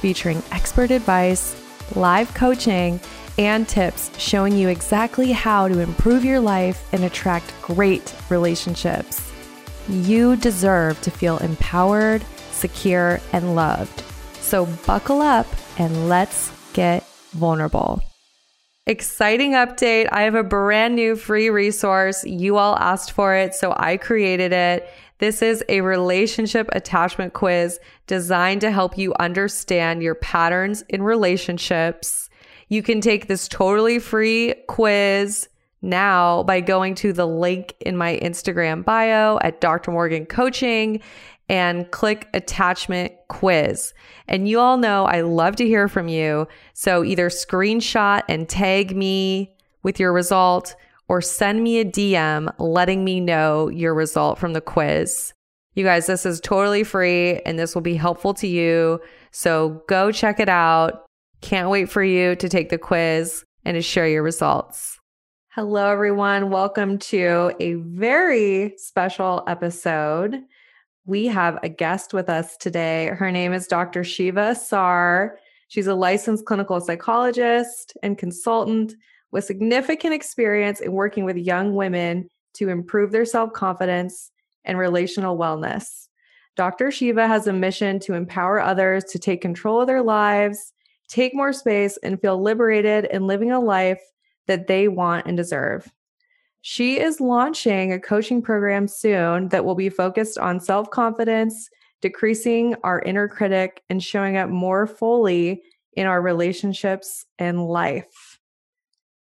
featuring expert advice, live coaching, and tips showing you exactly how to improve your life and attract great relationships. You deserve to feel empowered, secure, and loved. So buckle up and let's get vulnerable. Exciting update. I have a brand new free resource. You all asked for it, so I created it. This is a relationship attachment quiz designed to help you understand your patterns in relationships. You can take this totally free quiz now by going to the link in my Instagram bio at Dr. Morgan Coaching and click attachment quiz. And you all know I love to hear from you. So either screenshot and tag me with your result or send me a DM letting me know your result from the quiz. You guys, this is totally free and this will be helpful to you. So go check it out. Can't wait for you to take the quiz and to share your results. Hello, everyone. Welcome to a very special episode. We have a guest with us today. Her name is Dr. Sheva Assar. She's a licensed clinical psychologist and consultant with significant experience in working with young women to improve their self confidence and relational wellness. Dr. Sheva has a mission to empower others to take control of their lives, take more space, and feel liberated in living a life that they want and deserve. She is launching a coaching program soon that will be focused on self confidence, decreasing our inner critic, and showing up more fully in our relationships and life.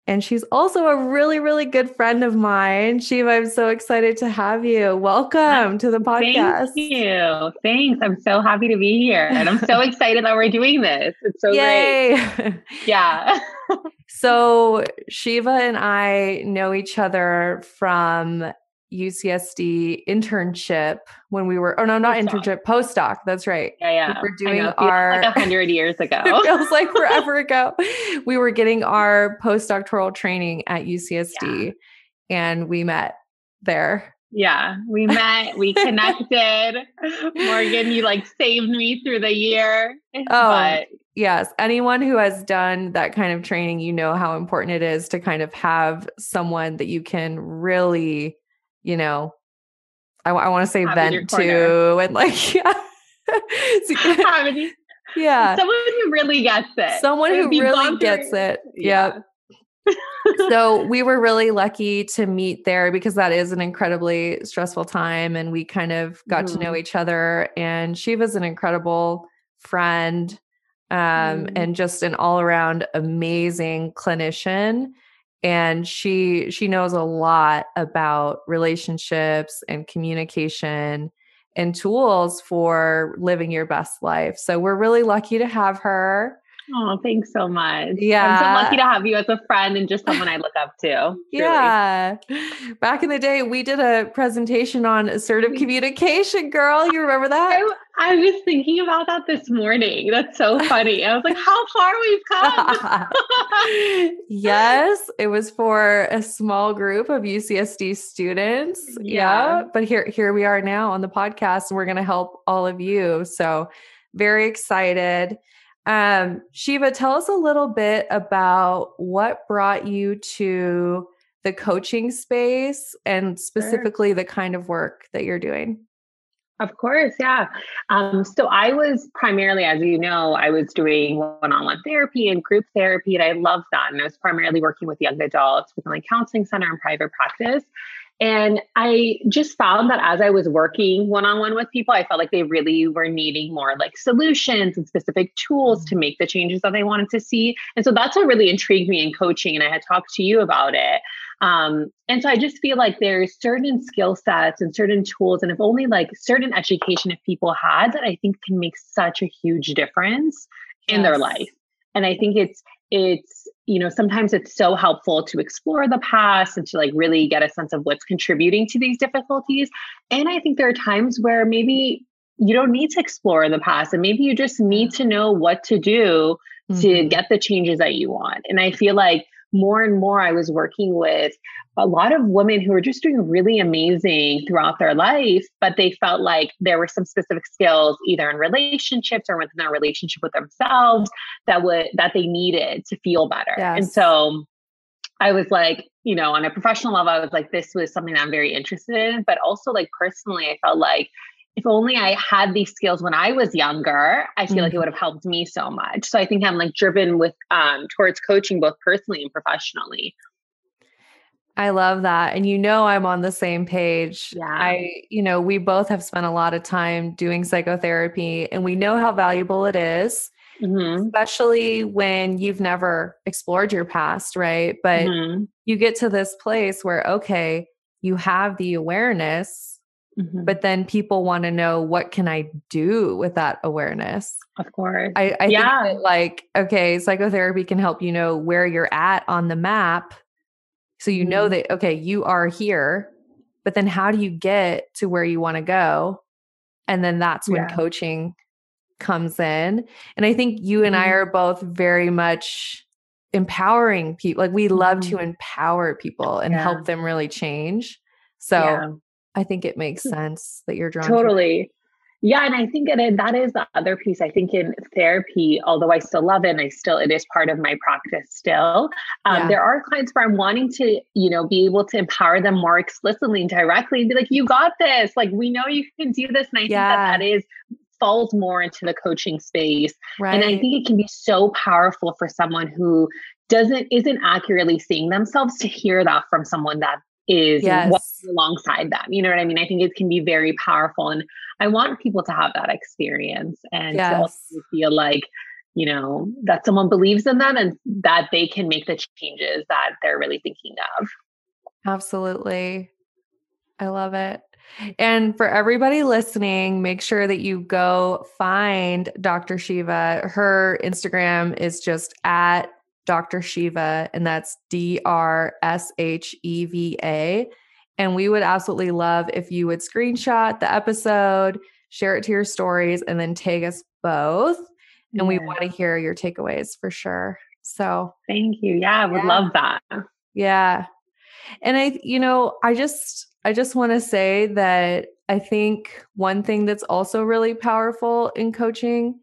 And she's also a really, really good friend of mine. Sheva, I'm so excited to have you. Welcome to the podcast. Thank you. Thanks. I'm so happy to be here. And I'm so excited that we're doing this. It's so Yay. great. Yeah. so Sheva and I know each other from UCSD internship when we were, oh no, not postdoc. internship, postdoc. That's right. Yeah, yeah. We were doing our like hundred years ago. it feels like forever ago. We were getting our postdoctoral training at UCSD, yeah. and we met there. Yeah, we met, we connected. Morgan, you like saved me through the year. Oh, but yes. Anyone who has done that kind of training, you know how important it is to kind of have someone that you can really you know, I, I want to say Have vent to and like, yeah. yeah. Someone who really gets it. Someone who really gets it. Yeah. So we were really lucky to meet there because that is an incredibly stressful time and we kind of got mm-hmm. to know mm-hmm. each other and she was an incredible friend um, mm-hmm. and just an all-around amazing clinician and she she knows a lot about relationships and communication and tools for living your best life. So we're really lucky to have her. Oh, thanks so much. Yeah. I'm so lucky to have you as a friend and just someone I look up to. Yeah. Back in the day, we did a presentation on assertive mm. communication, girl. You remember that? I, I was thinking about that this morning. That's so funny. I was like, how far we've come. yes, it was for a small group of UCSD students. Yeah. yeah. But here here we are now on the podcast and we're going to help all of you. So, very excited. Um, Sheva, tell us a little bit about what brought you to the coaching space and specifically sure. the kind of work that you're doing. Of course, yeah. Um, so I was primarily, as you know, I was doing one-on-one therapy and group therapy, and I loved that. And I was primarily working with young adults within like counseling center and private practice. And I just found that as I was working one on one with people, I felt like they really were needing more like solutions and specific tools to make the changes that they wanted to see. And so that's what really intrigued me in coaching. And I had talked to you about it. Um, and so I just feel like there's certain skill sets and certain tools, and if only like certain education if people had that I think can make such a huge difference in yes. their life. And I think it's it's you know sometimes it's so helpful to explore the past and to like really get a sense of what's contributing to these difficulties. And i think there are times where maybe you don't need to explore the past and maybe you just need to know what to do mm-hmm. to get the changes that you want. And i feel like more and more I was working with a lot of women who were just doing really amazing throughout their life, but they felt like there were some specific skills either in relationships or within their relationship with themselves that would that they needed to feel better. Yes. And so I was like, you know, on a professional level, I was like, this was something I'm very interested in. But also like personally, I felt like if only I had these skills when I was younger, I feel mm-hmm. like it mm-hmm. would have helped me so much. So I think I'm like driven with um towards coaching both personally and professionally. I love that. And you know I'm on the same page. Yeah. I, you know, we both have spent a lot of time doing psychotherapy and we know how valuable it is, mm-hmm. especially when you've never explored your past, right? But mm-hmm. you get to this place where okay, you have the awareness Mm-hmm. But then people want to know what can I do with that awareness? Of course. I, I yeah. think that like, okay, psychotherapy can help you know where you're at on the map. So you mm-hmm. know that, okay, you are here, but then how do you get to where you want to go? And then that's when yeah. coaching comes in. And I think you and mm-hmm. I are both very much empowering people. Like we love to mm-hmm. empower people and yeah. help them really change. So. I think it makes hmm. sense that you're drawn totally. To yeah, and I think it, that is the other piece. I think in therapy, although I still love it, and I still it is part of my practice still. Um, yeah. There are clients where I'm wanting to, you know, be able to empower them more explicitly and directly, and be like, "You got this! Like, we know you can do this." And I yeah. think that that is falls more into the coaching space, right. and I think it can be so powerful for someone who doesn't isn't accurately seeing themselves to hear that from someone that is yes. alongside them. You know what I mean? I think it can be very powerful. And I want people to have that experience and yes. to also feel like, you know, that someone believes in them and that they can make the changes that they're really thinking of. Absolutely. I love it. And for everybody listening, make sure that you go find Dr. Sheva. Her Instagram is just at Dr. Sheva, and that's D R S H E V A. And we would absolutely love if you would screenshot the episode, share it to your stories, and then tag us both. And yeah. we want to hear your takeaways for sure. So thank you. Yeah, I would yeah. love that. Yeah. And I, you know, I just, I just want to say that I think one thing that's also really powerful in coaching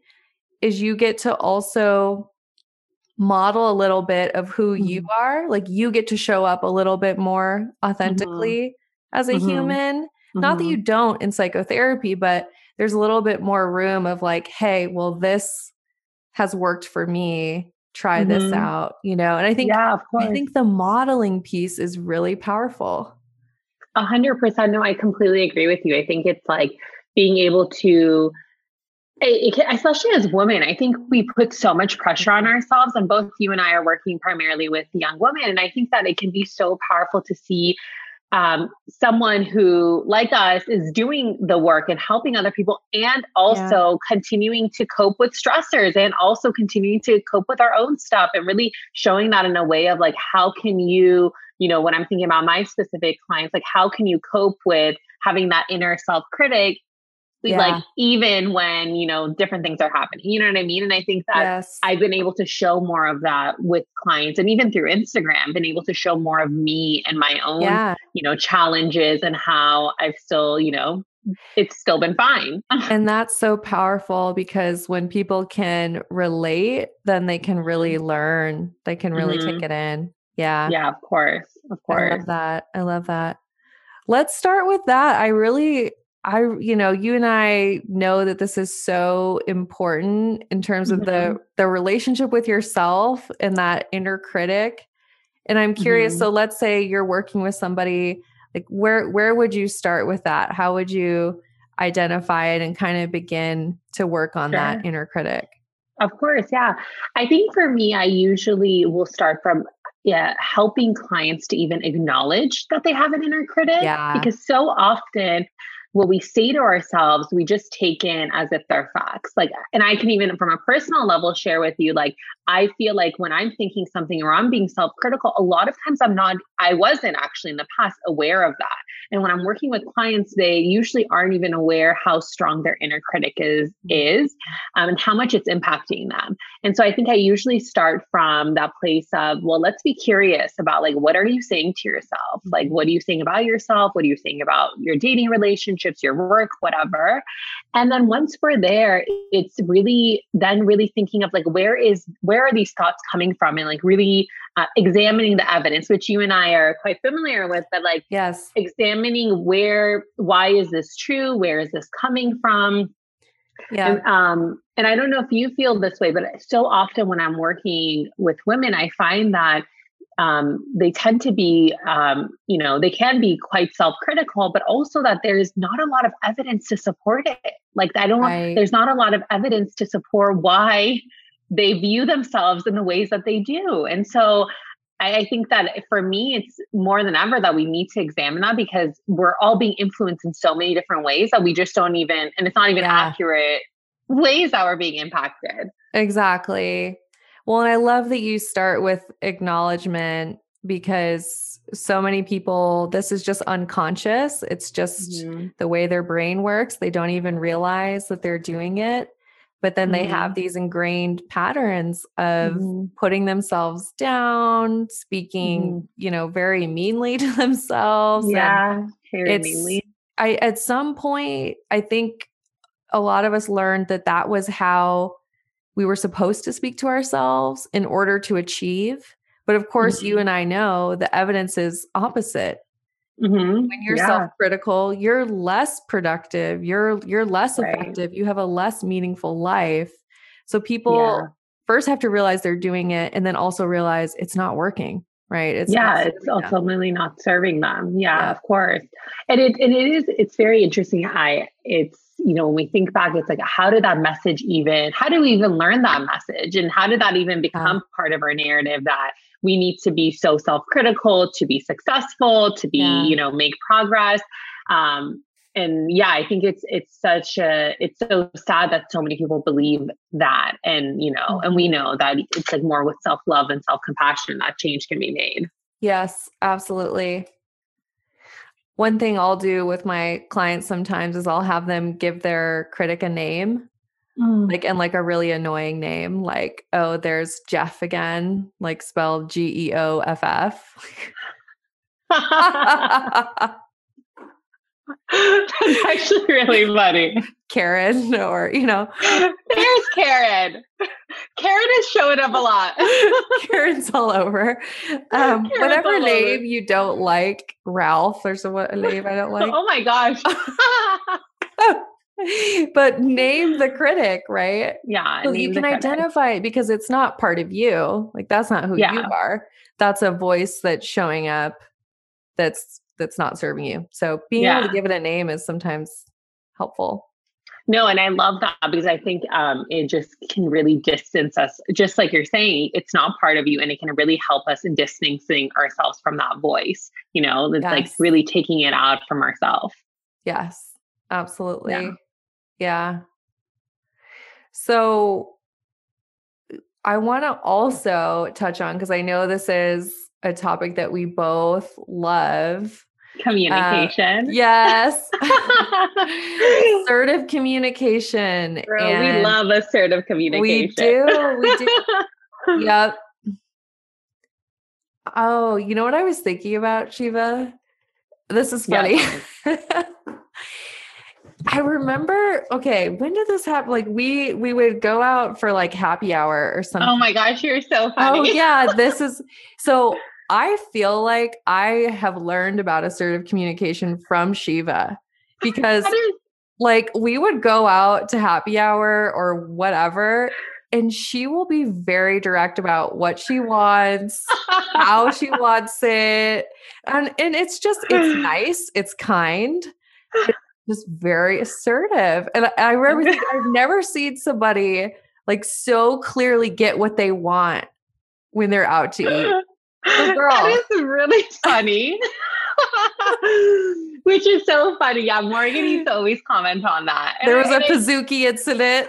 is you get to also model a little bit of who mm-hmm. you are. Like you get to show up a little bit more mm-hmm. authentically mm-hmm. as a mm-hmm. human. Not that you mm-hmm. don't in psychotherapy, but there's a little bit more room of like, hey, well, this has worked for me. Try this mm-hmm. out, you know? And I think, yeah, of course. I think the modeling piece is really powerful. A hundred percent. No, I completely agree with you. I think it's like being able to it, it, especially as women, I think we put so much pressure on ourselves, and both you and I are working primarily with young women, and I think that it can be so powerful to see um, someone who, like us, is doing the work and helping other people, and also yeah. continuing to cope with stressors, and also continuing to cope with our own stuff, and really showing that in a way of like, how can you, you know, when I'm thinking about my specific clients, like, how can you cope with having that inner self critic yeah. like even when you know different things are happening you know what i mean and i think that yes. i've been able to show more of that with clients and even through instagram been able to show more of me and my own yeah. you know challenges and how i've still you know it's still been fine and that's so powerful because when people can relate then they can really mm-hmm. learn they can really mm-hmm. take it in yeah yeah of course of course i love that i love that let's start with that i really I, you know, you and I know that this is so important in terms of mm-hmm. the the relationship with yourself and that inner critic. And I'm curious. Mm-hmm. So let's say you're working with somebody, like where where would you start with that? How would you identify it and kind of begin to work on sure. that inner critic? Of course, yeah. I think for me, I usually will start from yeah, helping clients to even acknowledge that they have an inner critic. Yeah. Because so often what we say to ourselves, we just take in as if they're facts. Like, and I can even from a personal level share with you, like, I feel like when I'm thinking something or I'm being self critical, a lot of times I'm not, I wasn't actually in the past aware of that. And when I'm working with clients, they usually aren't even aware how strong their inner critic is, mm-hmm. is um, and how much it's impacting them. And so I think I usually start from that place of, well, let's be curious about like, what are you saying to yourself? Like, what are you saying about yourself? What are you saying about your dating relationships, your work, whatever? And then once we're there, it's really then really thinking of like, where is, where are these thoughts coming from? And like really uh, examining the evidence, which you and I are quite familiar with, but like, yes, examining where, why is this true? Where is this coming from? Yeah. And, um, and I don't know if you feel this way, but so often when I'm working with women, I find that um, they tend to be, um, you know, they can be quite self-critical, but also that there's not a lot of evidence to support it. Like I don't, right. there's not a lot of evidence to support why they view themselves in the ways that they do. And so I, I think that for me, it's more than ever that we need to examine that because we're all being influenced in so many different ways that we just don't even, and it's not even yeah. accurate ways that we're being impacted. Exactly. Well, and I love that you start with acknowledgement because so many people, this is just unconscious. It's just mm-hmm. the way their brain works. They don't even realize that they're doing it. But then mm-hmm. they have these ingrained patterns of mm-hmm. putting themselves down, speaking, mm-hmm. you know, very meanly to themselves. Yeah, very meanly. I at some point, I think a lot of us learned that that was how we were supposed to speak to ourselves in order to achieve. But of course, mm-hmm. you and I know the evidence is opposite. Mm-hmm. When you're yeah. self-critical, you're less productive. You're you're less right. effective. You have a less meaningful life. So people yeah. first have to realize they're doing it, and then also realize it's not working. Right? It's yeah, it's ultimately them. not serving them. Yeah, yeah, of course. And it and it is. It's very interesting. How it's you know, when we think back, it's like, how did that message even, how do we even learn that message? And how did that even become yeah. part of our narrative that we need to be so self critical to be successful, to be, yeah. you know, make progress? Um, and yeah, I think it's it's such a it's so sad that so many people believe that, and you know, and we mm-hmm. know that it's like more with self love and self compassion that change can be made. Yes, absolutely one thing I'll do with my clients sometimes is I'll have them give their critic a name. Mm. Like and like a really annoying name, like, oh, there's Jeff again, like spelled G E O F F. That's actually really funny. Karen, or you know, there's Karen. Karen is showing up a lot. Karen's all over. Um, whatever name over. you don't like, Ralph. There's a, what, a name I don't like. oh my gosh. but name the critic, right? Yeah. So you can identify it because it's not part of you. Like that's not who yeah. you are. That's a voice that's showing up that's that's not serving you. So being yeah. able to give it a name is sometimes helpful. No, and I love that because I think um, it just can really distance us. Just like you're saying, it's not part of you, and it can really help us in distancing ourselves from that voice. You know, it's yes. like really taking it out from ourselves. Yes, absolutely. Yeah. yeah. So I want to also touch on because I know this is a topic that we both love communication. Uh, yes. assertive communication. Girl, we love assertive communication. We do. We do. yep. Oh, you know what I was thinking about, Sheva? This is funny. I remember, okay, when did this happen? Like we we would go out for like happy hour or something. Oh my gosh, you're so funny. Oh yeah, this is so I feel like I have learned about assertive communication from Sheva because like we would go out to happy hour or whatever and she will be very direct about what she wants, how she wants it. And and it's just it's nice, it's kind, it's just very assertive. And I, I remember thinking, I've never seen somebody like so clearly get what they want when they're out to eat. Oh, girl. That is really funny. Which is so funny. Yeah, Morgan used to always comment on that. There was a Pizookie incident.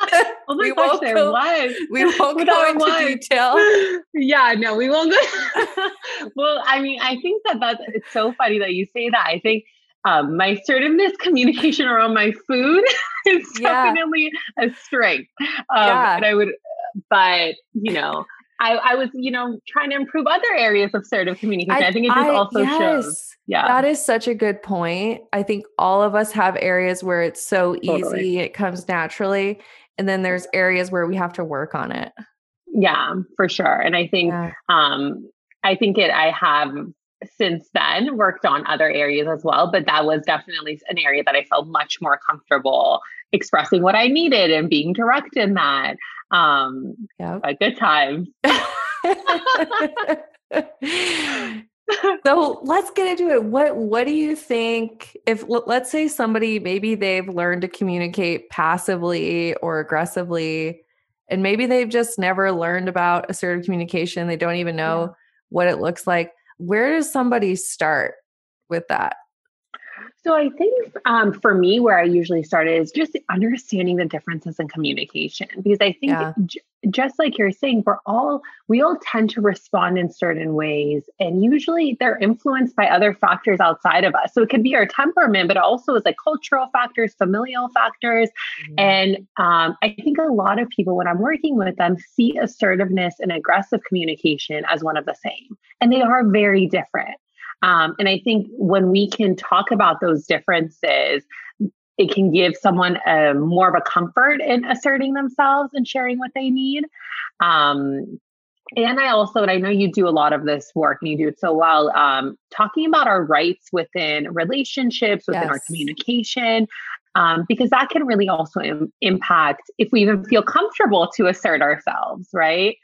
oh my we gosh, there go, was. We won't go into was. detail. Yeah, no, we won't go. well, I mean, I think that that's it's so funny that you say that. I think um, my assertiveness communication around my food is yeah. definitely a strength. Um, yeah. And I would, but you know, I, I, was, you know, trying to improve other areas of assertive communication. I, I think it just I, also yes, shows. Yeah. That is such a good point. I think all of us have areas where it's so totally. easy, it comes naturally. And then there's areas where we have to work on it. Yeah, for sure. And I think yeah. um I think it I have since then worked on other areas as well, but that was definitely an area that I felt much more comfortable expressing what I needed and being direct in that. Um, yeah, good times. so let's get into it. What what do you think if let's say somebody maybe they've learned to communicate passively or aggressively and maybe they've just never learned about assertive communication, they don't even know yeah. what it looks like where does somebody start with that? So I think um, for me, where I usually start is just understanding the differences in communication, because I think yeah. j- just like you're saying, we're all we all tend to respond in certain ways, and usually they're influenced by other factors outside of us. So it could be our temperament, but also is like cultural factors, familial factors, mm-hmm. and um, I think a lot of people when I'm working with them see assertiveness and aggressive communication as one of the same, and they are very different. Um, and I think when we can talk about those differences, it can give someone a, more of a comfort in asserting themselves and sharing what they need. Um, and I also, and I know you do a lot of this work and you do it so well, um, talking about our rights within relationships, within yes. our communication, um, because that can really also Im- impact if we even feel comfortable to assert ourselves, right?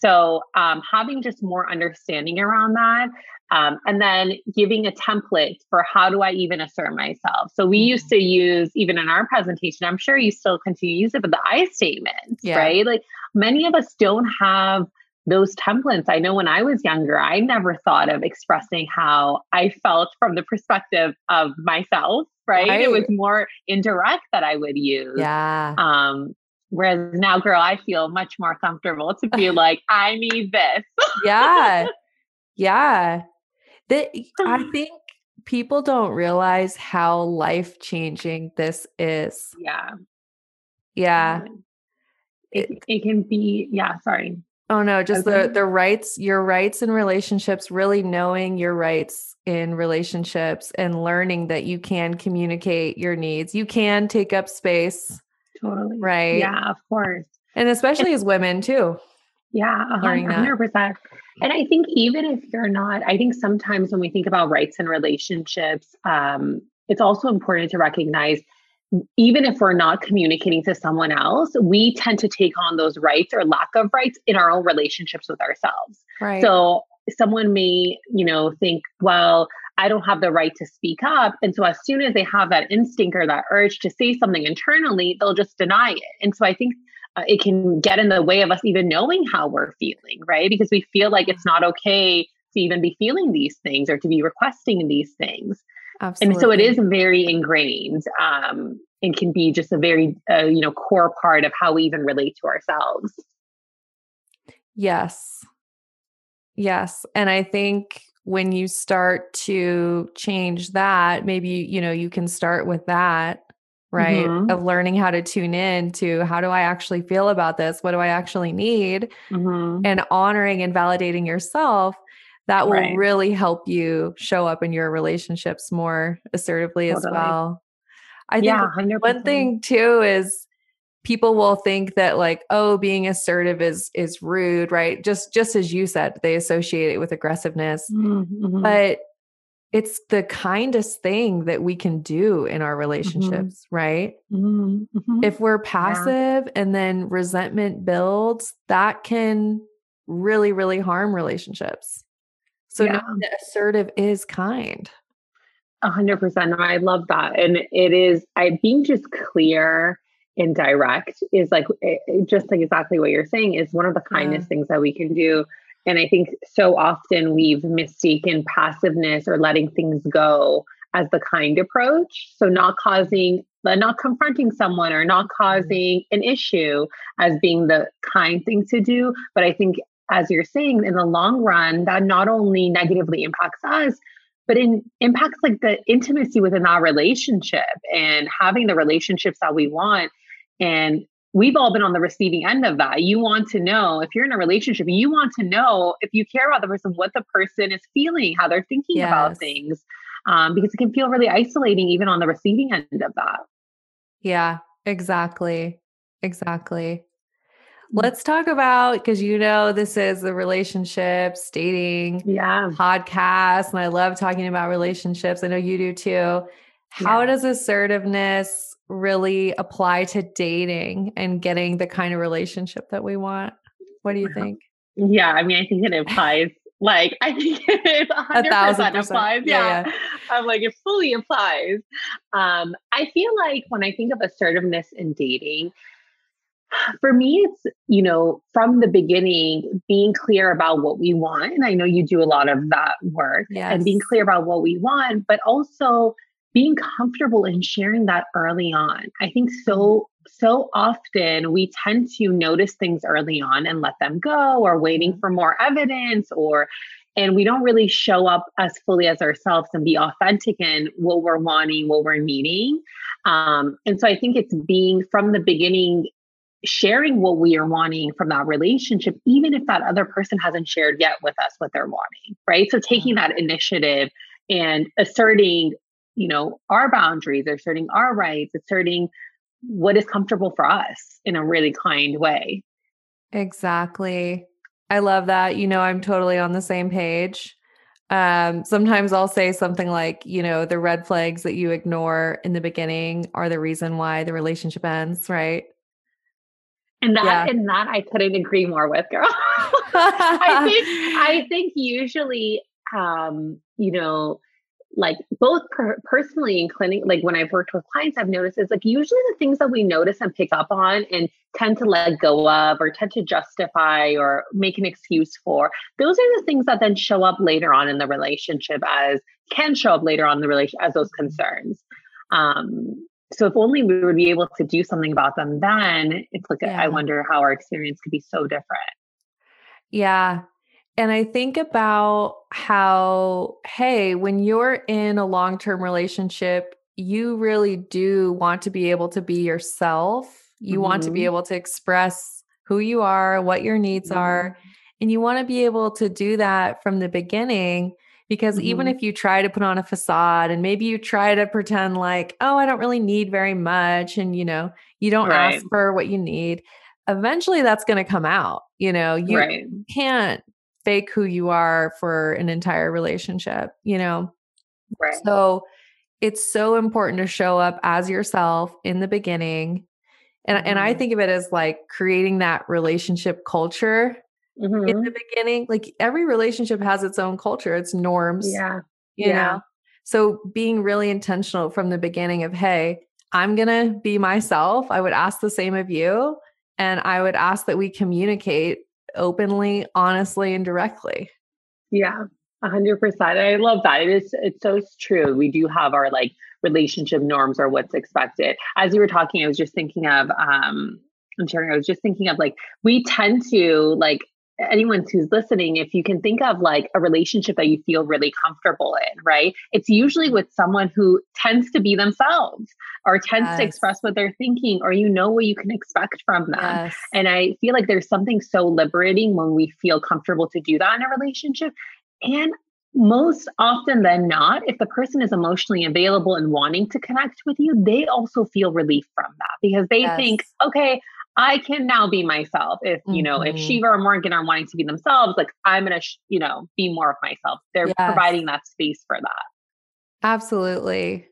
So, um, having just more understanding around that, um, and then giving a template for how do I even assert myself. So, we mm-hmm. used to use, even in our presentation, I'm sure you still continue to use it, but the I statements, yeah. right? Like many of us don't have those templates. I know when I was younger, I never thought of expressing how I felt from the perspective of myself, right? right. It was more indirect that I would use. Yeah. Um, Whereas now, girl, I feel much more comfortable to be like, I need this. yeah. Yeah. That I think people don't realize how life changing this is. Yeah. Yeah. It, it, can be, yeah, sorry. Oh no, just okay. the the rights, your rights in relationships, really knowing your rights in relationships and learning that you can communicate your needs. You can take up space Totally. Right. Yeah, of course. And especially and, as women too. Yeah, 100%. And I think even if you're not, I think sometimes when we think about rights and relationships, um, it's also important to recognize even if we're not communicating to someone else, we tend to take on those rights or lack of rights in our own relationships with ourselves. Right. So someone may, you know, think, well, I don't have the right to speak up. And so as soon as they have that instinct or that urge to say something internally, they'll just deny it. And so I think it can get in the way of us even knowing how we're feeling, right? Because we feel like it's not okay to even be feeling these things or to be requesting these things. Absolutely. And so it is very ingrained um, and can be just a very, uh, you know, core part of how we even relate to ourselves. Yes. Yes. And I think when you start to change that, maybe, you know, you can start with that, right? Mm-hmm. Of learning how to tune in to how do I actually feel about this? What do I actually need? Mm-hmm. And honoring and validating yourself, that will right. really help you show up in your relationships more assertively totally. as well. I think yeah, one thing too is people will think that like oh being assertive is is rude right just just as you said they associate it with aggressiveness mm-hmm. but it's the kindest thing that we can do in our mm-hmm. relationships mm-hmm. right mm-hmm. if we're passive yeah. and then resentment builds that can really really harm relationships so yeah. assertive is kind a hundred percent. I love that. And it is I being just clear and direct is like it, just like exactly what you're saying is one of the kindest yeah. things that we can do And I think so often we've mistaken passiveness or letting things go as the kind approach. So not causing, not confronting someone or not mm-hmm. causing an issue as being the kind thing to do. But I think, as you're saying, in the long run, that not only negatively impacts us, but it impacts like the intimacy within our relationship and having the relationships that we want. And we've all been on the receiving end of that. You want to know if you're in a relationship, you want to know if you care about the person, what the person is feeling, how they're thinking yes. about things um, because it can feel really isolating even on the receiving end of that. Yeah, exactly. Exactly. Mm. Let's talk about because you know this is the relationships, dating, yeah, podcast, and I love talking about relationships. I know you do too. How yeah. does assertiveness really apply to dating and getting the kind of relationship that we want? What do you think? Yeah, I mean, I think it applies like I think it's a thousand percent applies. Yeah. yeah. I'm like it fully applies. Um, I feel like when I think of assertiveness in dating, for me, it's, you know, from the beginning, being clear about what we want. And I know you do a lot of that work yes. and being clear about what we want, but also being comfortable in sharing that early on. I think so mm-hmm so often we tend to notice things early on and let them go or waiting mm-hmm. for more evidence or and we don't really show up as fully as ourselves and be authentic in what we're wanting what we're needing um, and so i think it's being from the beginning sharing what we are wanting from that relationship even if that other person hasn't shared yet with us what they're wanting right so taking that initiative and asserting you know our boundaries asserting our rights asserting what is comfortable for us in a really kind way. Exactly. I love that. You know, I'm totally on the same page. Um, sometimes I'll say something like, you know, the red flags that you ignore in the beginning are the reason why the relationship ends, right? And that yeah. and that I couldn't agree more with, girl. I think I think usually um, you know, like both per- personally in clinic like when i've worked with clients i've noticed is like usually the things that we notice and pick up on and tend to let go of or tend to justify or make an excuse for those are the things that then show up later on in the relationship as can show up later on in the relation as those concerns. Um so if only we would be able to do something about them then it's like yeah. i wonder how our experience could be so different. Yeah and I think about how, hey, when you're in a long term relationship, you really do want to be able to be yourself. You mm-hmm. want to be mm-hmm. able to express who you are, what your needs mm-hmm. are. And you want to be able to do that from the beginning because mm-hmm. even if you try to put on a facade and maybe you try to pretend like, oh, I don't really need very much, and you know, you don't right. ask for what you need, eventually that's going to come out. You know, you right. can't fake who you are for an entire relationship, you know? Right. So it's so important to show up as yourself in the beginning. And, mm-hmm. and I mm-hmm. think of it as like creating that relationship culture mm-hmm. in the beginning. Like every relationship has its own culture, its norms. Yeah. You yeah. know? So being really intentional from the beginning of, hey, I'm going to be myself. I would ask the same of you. And I would ask that we communicate openly, honestly, and directly. Yeah, a hundred percent. I love that. It is it's so true. We do have our like relationship norms or what's expected. As you were talking, I was just thinking of um I'm sharing, I was just thinking of like we tend to like anyone who's listening, if you can think of like a relationship that you feel really comfortable in, right? It's usually with someone who tends to be themselves or tends yes. to express what they're thinking, or you know what you can expect from them. Yes. And I feel like there's something so liberating when we feel comfortable to do that in a relationship. And most often than not, if the person is emotionally available and wanting to connect with you, they also feel relief from that because they yes. think, okay, I can now be myself. If, you know, mm-hmm. if Sheva or Morgan are wanting to be themselves, like I'm going to, sh- you know, be more of myself. They're yes. providing that space for that. Absolutely.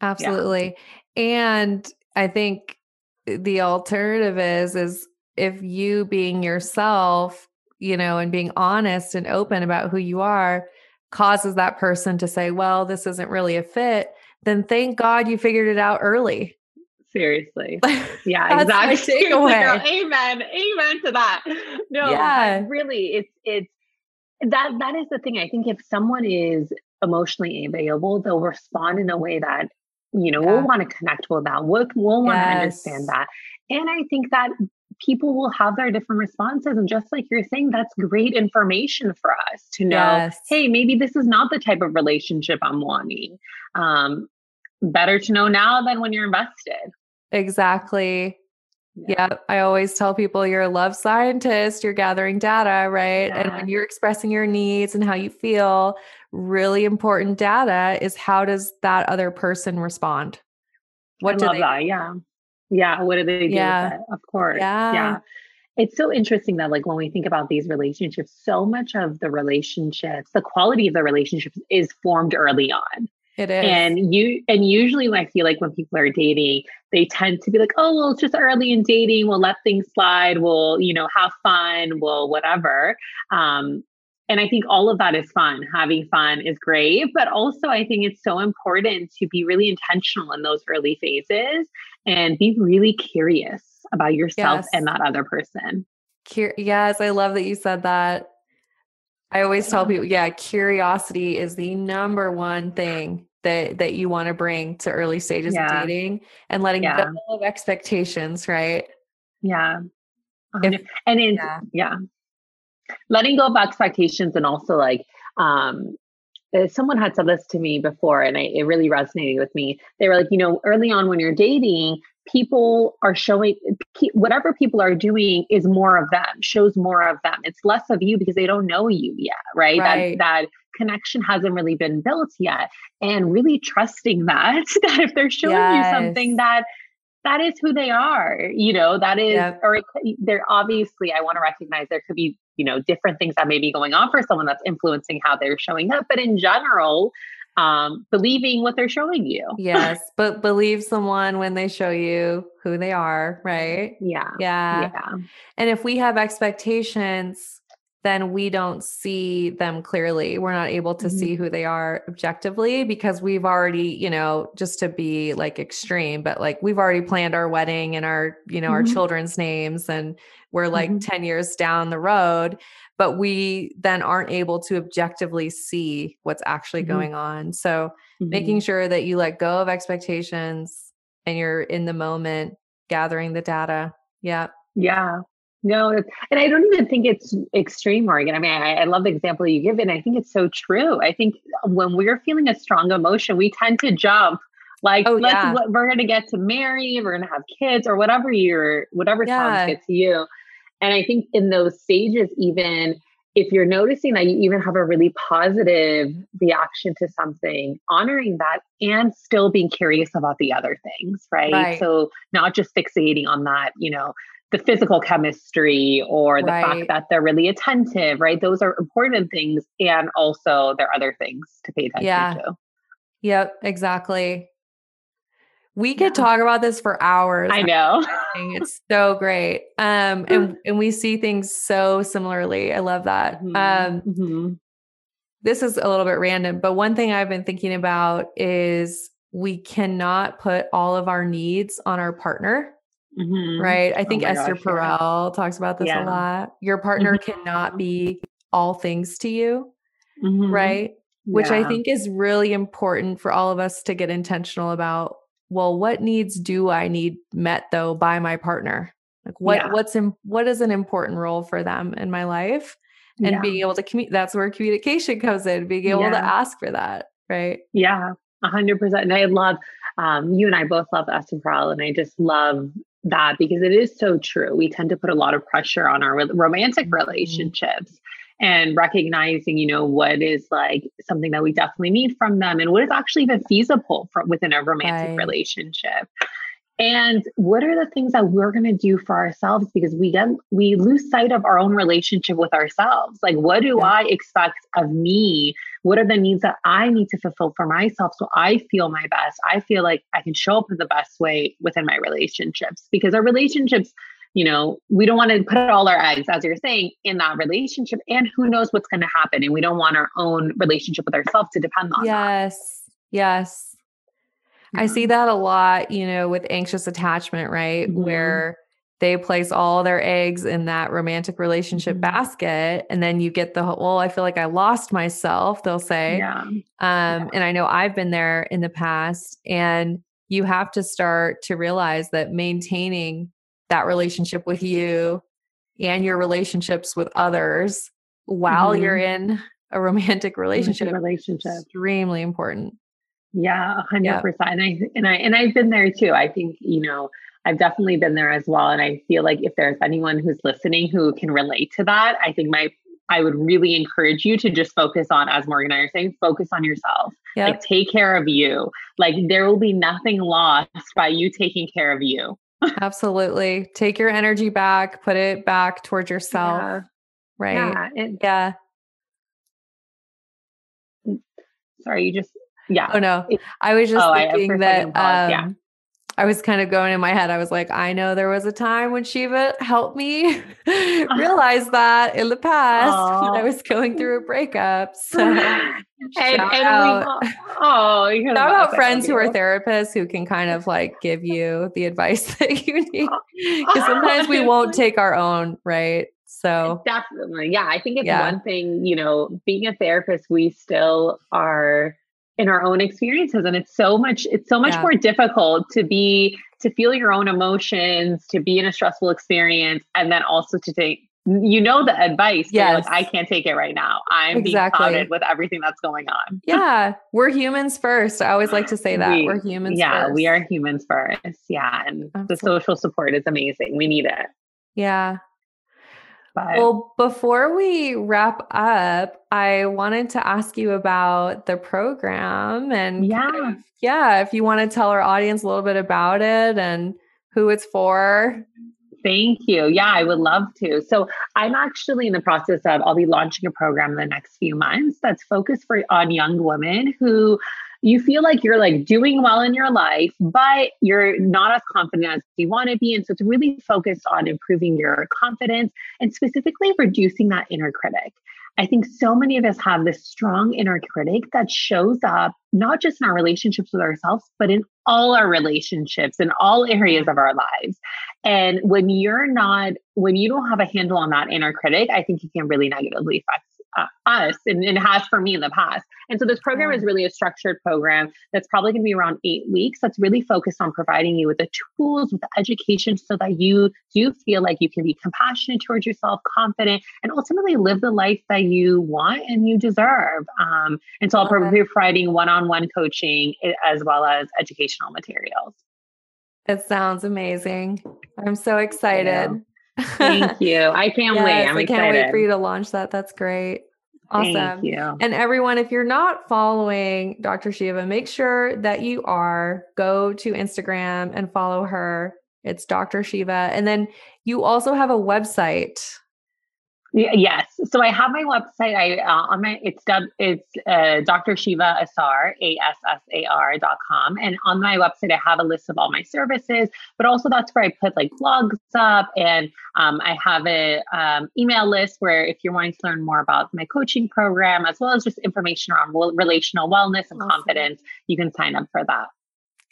Absolutely. Yeah. And I think the alternative is, is if you being yourself, you know, and being honest and open about who you are causes that person to say, well, this isn't really a fit, then thank God you figured it out early Seriously. Yeah, exactly. Girl, amen. Amen to that. No, yeah. really, it's it's that that is the thing. I think if someone is emotionally available, they'll respond in a way that, you know, yeah. we'll want to connect with that. We'll, we'll want yes. to understand that. And I think that people will have their different responses. And just like you're saying, that's great information for us to know, yes. hey, maybe this is not the type of relationship I'm wanting. Um, better to know now than when you're invested. Exactly. Yeah. I always tell people you're a love scientist, you're gathering data, right? Yeah. And when you're expressing your needs and how you feel, really important data is how does that other person respond? What I do they that. Yeah. Yeah. What do they do yeah. Of course. Yeah. yeah. It's so interesting that, like, when we think about these relationships, so much of the relationships, the quality of the relationships is formed early on. It is. And you and usually I feel like when people are dating, they tend to be like, oh, well, it's just early in dating. We'll let things slide. We'll, you know, have fun. We'll whatever. Um, and I think all of that is fun. Having fun is great. But also I think it's so important to be really intentional in those early phases and be really curious about yourself yes. and that other person. Cur- yes, I love that you said that. I always tell people, yeah, curiosity is the number one thing that that you want to bring to early stages yeah. of dating and letting yeah. go of expectations, right? Yeah. If, and in, yeah. yeah. Letting go of expectations and also like um uh, someone had said this to me before and I, it really resonated with me. They were like, you know, early on when you're dating, people are showing whatever people are doing is more of them shows more of them it's less of you because they don't know you yet right, right. that that connection hasn't really been built yet and really trusting that that if they're showing yes. you something that that is who they are you know that is yep. or it, they're obviously i want to recognize there could be you know different things that may be going on for someone that's influencing how they're showing up but in general um, believing what they're showing you. yes, but believe someone when they show you who they are, right? Yeah. Yeah. Yeah. And if we have expectations, then we don't see them clearly. We're not able to mm-hmm. see who they are objectively because we've already, you know, just to be like extreme, but like we've already planned our wedding and our, you know, mm-hmm. our children's names and we're like mm-hmm. 10 years down the road but we then aren't able to objectively see what's actually mm-hmm. going on. So mm-hmm. making sure that you let go of expectations and you're in the moment gathering the data. Yeah. Yeah. No, and I don't even think it's extreme, Morgan. I mean, I, I, love the example you give, and I think it's so true. I think when we're feeling a strong emotion, we tend to jump like, oh, let's yeah. we're going to get to marry, we're going to have kids, or whatever your whatever yeah. sounds good to you. And I think in those stages, even if you're noticing that you even have a really positive reaction to something, honoring that and still being curious about the other things, right? right. So not just fixating on that, you know, the physical chemistry or the right. fact that they're really attentive, right? Those are important things. And also there are other things to pay attention yeah. to. Yep, exactly. We could yeah. talk about this for hours. I know. it's so great. Um, and and we see things so similarly. I love that. Mm-hmm. Um, mm-hmm. this is a little bit random, but one thing I've been thinking about is we cannot put all of our needs on our partner. Mm-hmm. Right. I oh think oh Esther gosh, Perel yeah. talks about this yeah. a lot. Your partner mm-hmm. cannot be all things to you. Mm-hmm. Right. Which I think is really important for all of us to get intentional about well, what needs do I need met though by my partner? Like what yeah. what's in, what is an important role for them in my life? And yeah. being able to communicate that's where communication comes in, being able yeah. to ask for that, right? Yeah, a hundred percent. And I love um, you and I both love Esther Perel, and I just love that because it is so true. We tend to put a lot of pressure on our romantic mm-hmm. relationships and recognizing, you know, what is like something that we definitely need from them and what is actually even feasible from within a romantic right. relationship. And what are the things that we're going to do for ourselves because we get we lose sight of our own relationship with ourselves. Like what do yeah. I expect of me? What are the needs that I need to fulfill for myself so I feel my best? I feel like I can show up in the best way within my relationships because our relationships you know, we don't want to put all our eggs, as you're saying, in that relationship. And who knows what's going to happen. And we don't want our own relationship with ourselves to depend on yes. that. Yes. I see that a lot, you know, with anxious attachment, right? Mhm. Where they place all their eggs in that romantic relationship Mhm. basket. And then you get the, whole, well, I feel like I lost myself, they'll say. Yeah. Um, and I know I've been there in the past. And you have to start to realize that maintaining that relationship with you and your relationships with others while Mhm. you're in a romantic relationship Relationship. is extremely important. Yeah, a hundred percent. And I and I and I've been there too. I think, you know, I've definitely been there as well. And I feel like if there's anyone who's listening who can relate to that, I think my I would really encourage you to just focus on, as Morgan and I are saying, focus on yourself. Yeah. Like take care of you. Like there will be nothing lost by you taking care of you. Absolutely. Take your energy back, put it back towards yourself. Yeah. Right. Yeah. And Yeah. sorry, you just yeah. Oh no. I was just Oh, thinking that paused, yeah. um I was kind of going in my head. I was like, I know there was a time when Sheva helped me realize that in the past when I was going through a breakup. So and, and out. we, oh, Shout best. out friends who are therapists who can kind of like give you the advice that you need. Because Oh, sometimes we won't take our own, right? So Definitely. Yeah. I think it's Yeah. one thing, you know, being a therapist, we still are in our own experiences. And it's so much, it's so much Yeah. more difficult to be, to feel your own emotions, to be in a stressful experience, and then also to take, you know, the advice. Yes. Like, I can't take it right now. I'm Exactly. being clouded with everything that's going on. yeah, we're humans first. I always like to say that. We- are humans yeah, first. we are humans first. Yeah. And the social support is amazing. We need it. Yeah. But Well, before we wrap up, I wanted to ask you about the program and Yeah. of- yeah, if you want to tell our audience a little bit about it and who it's for. Thank you. Yeah, I would love to. So I'm actually in the process of I'll be launching a program in the next few months that's focused for on young women who you feel like you're like doing well in your life, but you're not as confident as you want to be. And so it's really focused on improving your confidence and specifically reducing that inner critic. I think so many of us have this strong inner critic that shows up not just in our relationships with ourselves, but in all our relationships in all areas of our lives. And when you're not, when you don't have a handle on that inner critic, I think it can really negatively affect uh, us and, and has for me in the past. And so this program is really a structured program that's probably going to be around eight weeks. That's really focused on providing you with the tools, with the education so that you do feel like you can be compassionate towards yourself, confident, and ultimately live the life that you want and you deserve. Um, and so I'll it. be providing one-on-one coaching eh, as well as educational materials. It sounds amazing. I'm so excited. Thank you. I can't wait. I'm I excited. can't wait for you to launch that. That's great. Awesome. Thank you. And everyone, if you're not following Dr. Sheva, make sure that you are. Go to Instagram and follow her. It's Dr. Sheva. And then you also have a website. Yes. So I have my website. I uh, on my it's it's uh, Dr. Sheva Assar A S S A R dot com, and on my website I have a list of all my services. But also that's where I put like blogs up, and um, I have a um, email list where if you're wanting to learn more about my coaching program as well as just information around relational wellness and Awesome. confidence, you can sign up for that.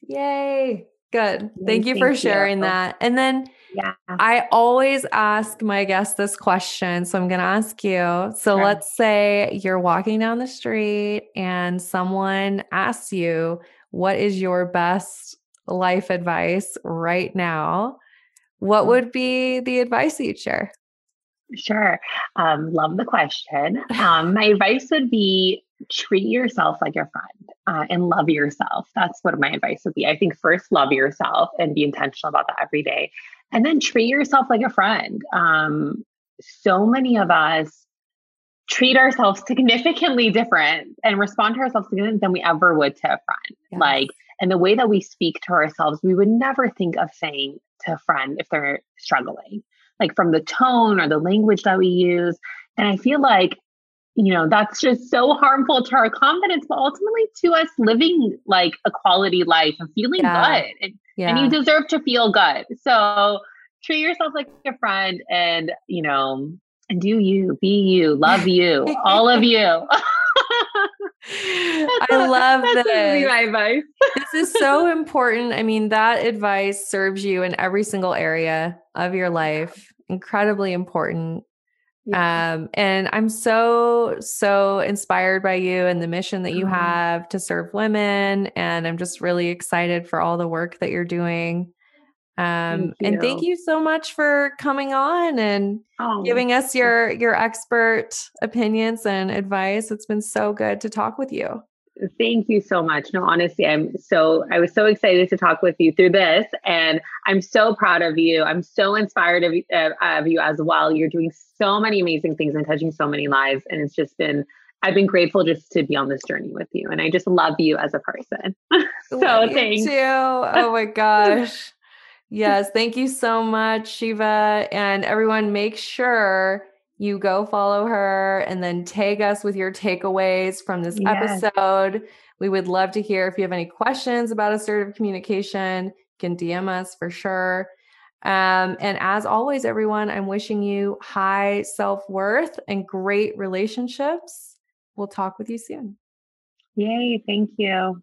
Yay. Good. Thank you for thank you. sharing that. And then Yeah. I always ask my guests this question. So I'm going to ask you. So Sure. let's say you're walking down the street and someone asks you, What is your best life advice right now? What would be the advice you'd share? Sure. Um, love the question. Um, my advice would be treat yourself like a friend uh, and love yourself. That's what my advice would be. I think first, love yourself and be intentional about that every day. And then treat yourself like a friend. Um, so many of us treat ourselves significantly different and respond to ourselves differently than we ever would to a friend. Like, and the way that we speak to ourselves, we would never think of saying to a friend if they're struggling, like from the tone or the language that we use. And I feel like, you know, that's just so harmful to our confidence, but ultimately to us living like a quality life and feeling Yeah. good. And, Yeah. and you deserve to feel good. So treat yourself like a friend and, you know, and do you, be you, love you, all of you. I love this. my advice. this is so important. I mean, that advice serves you in every single area of your life. Incredibly important. Yeah. Um, and I'm so, so inspired by you and the mission that you mm-hmm. have to serve women. And I'm just really excited for all the work that you're doing. Um, thank and thank you so much for coming on and oh. giving us your your expert opinions and advice. It's been so good to talk with you. Thank you so much. No, honestly, I'm so I was so excited to talk with you through this, and I'm so proud of you. I'm so inspired of, uh, of you as well. You're doing so many amazing things and touching so many lives, and it's just been I've been grateful just to be on this journey with you, and I just love you as a person. so thanks. Too. Oh my gosh. Yes, thank you so much, Sheva. And everyone, make sure you go follow her and then tag us with your takeaways from this yes. episode. We would love to hear if you have any questions about assertive communication, you can DM us for sure. Um, and as always, everyone, I'm wishing you high self worth and great relationships. We'll talk with you soon. Yay. Thank you.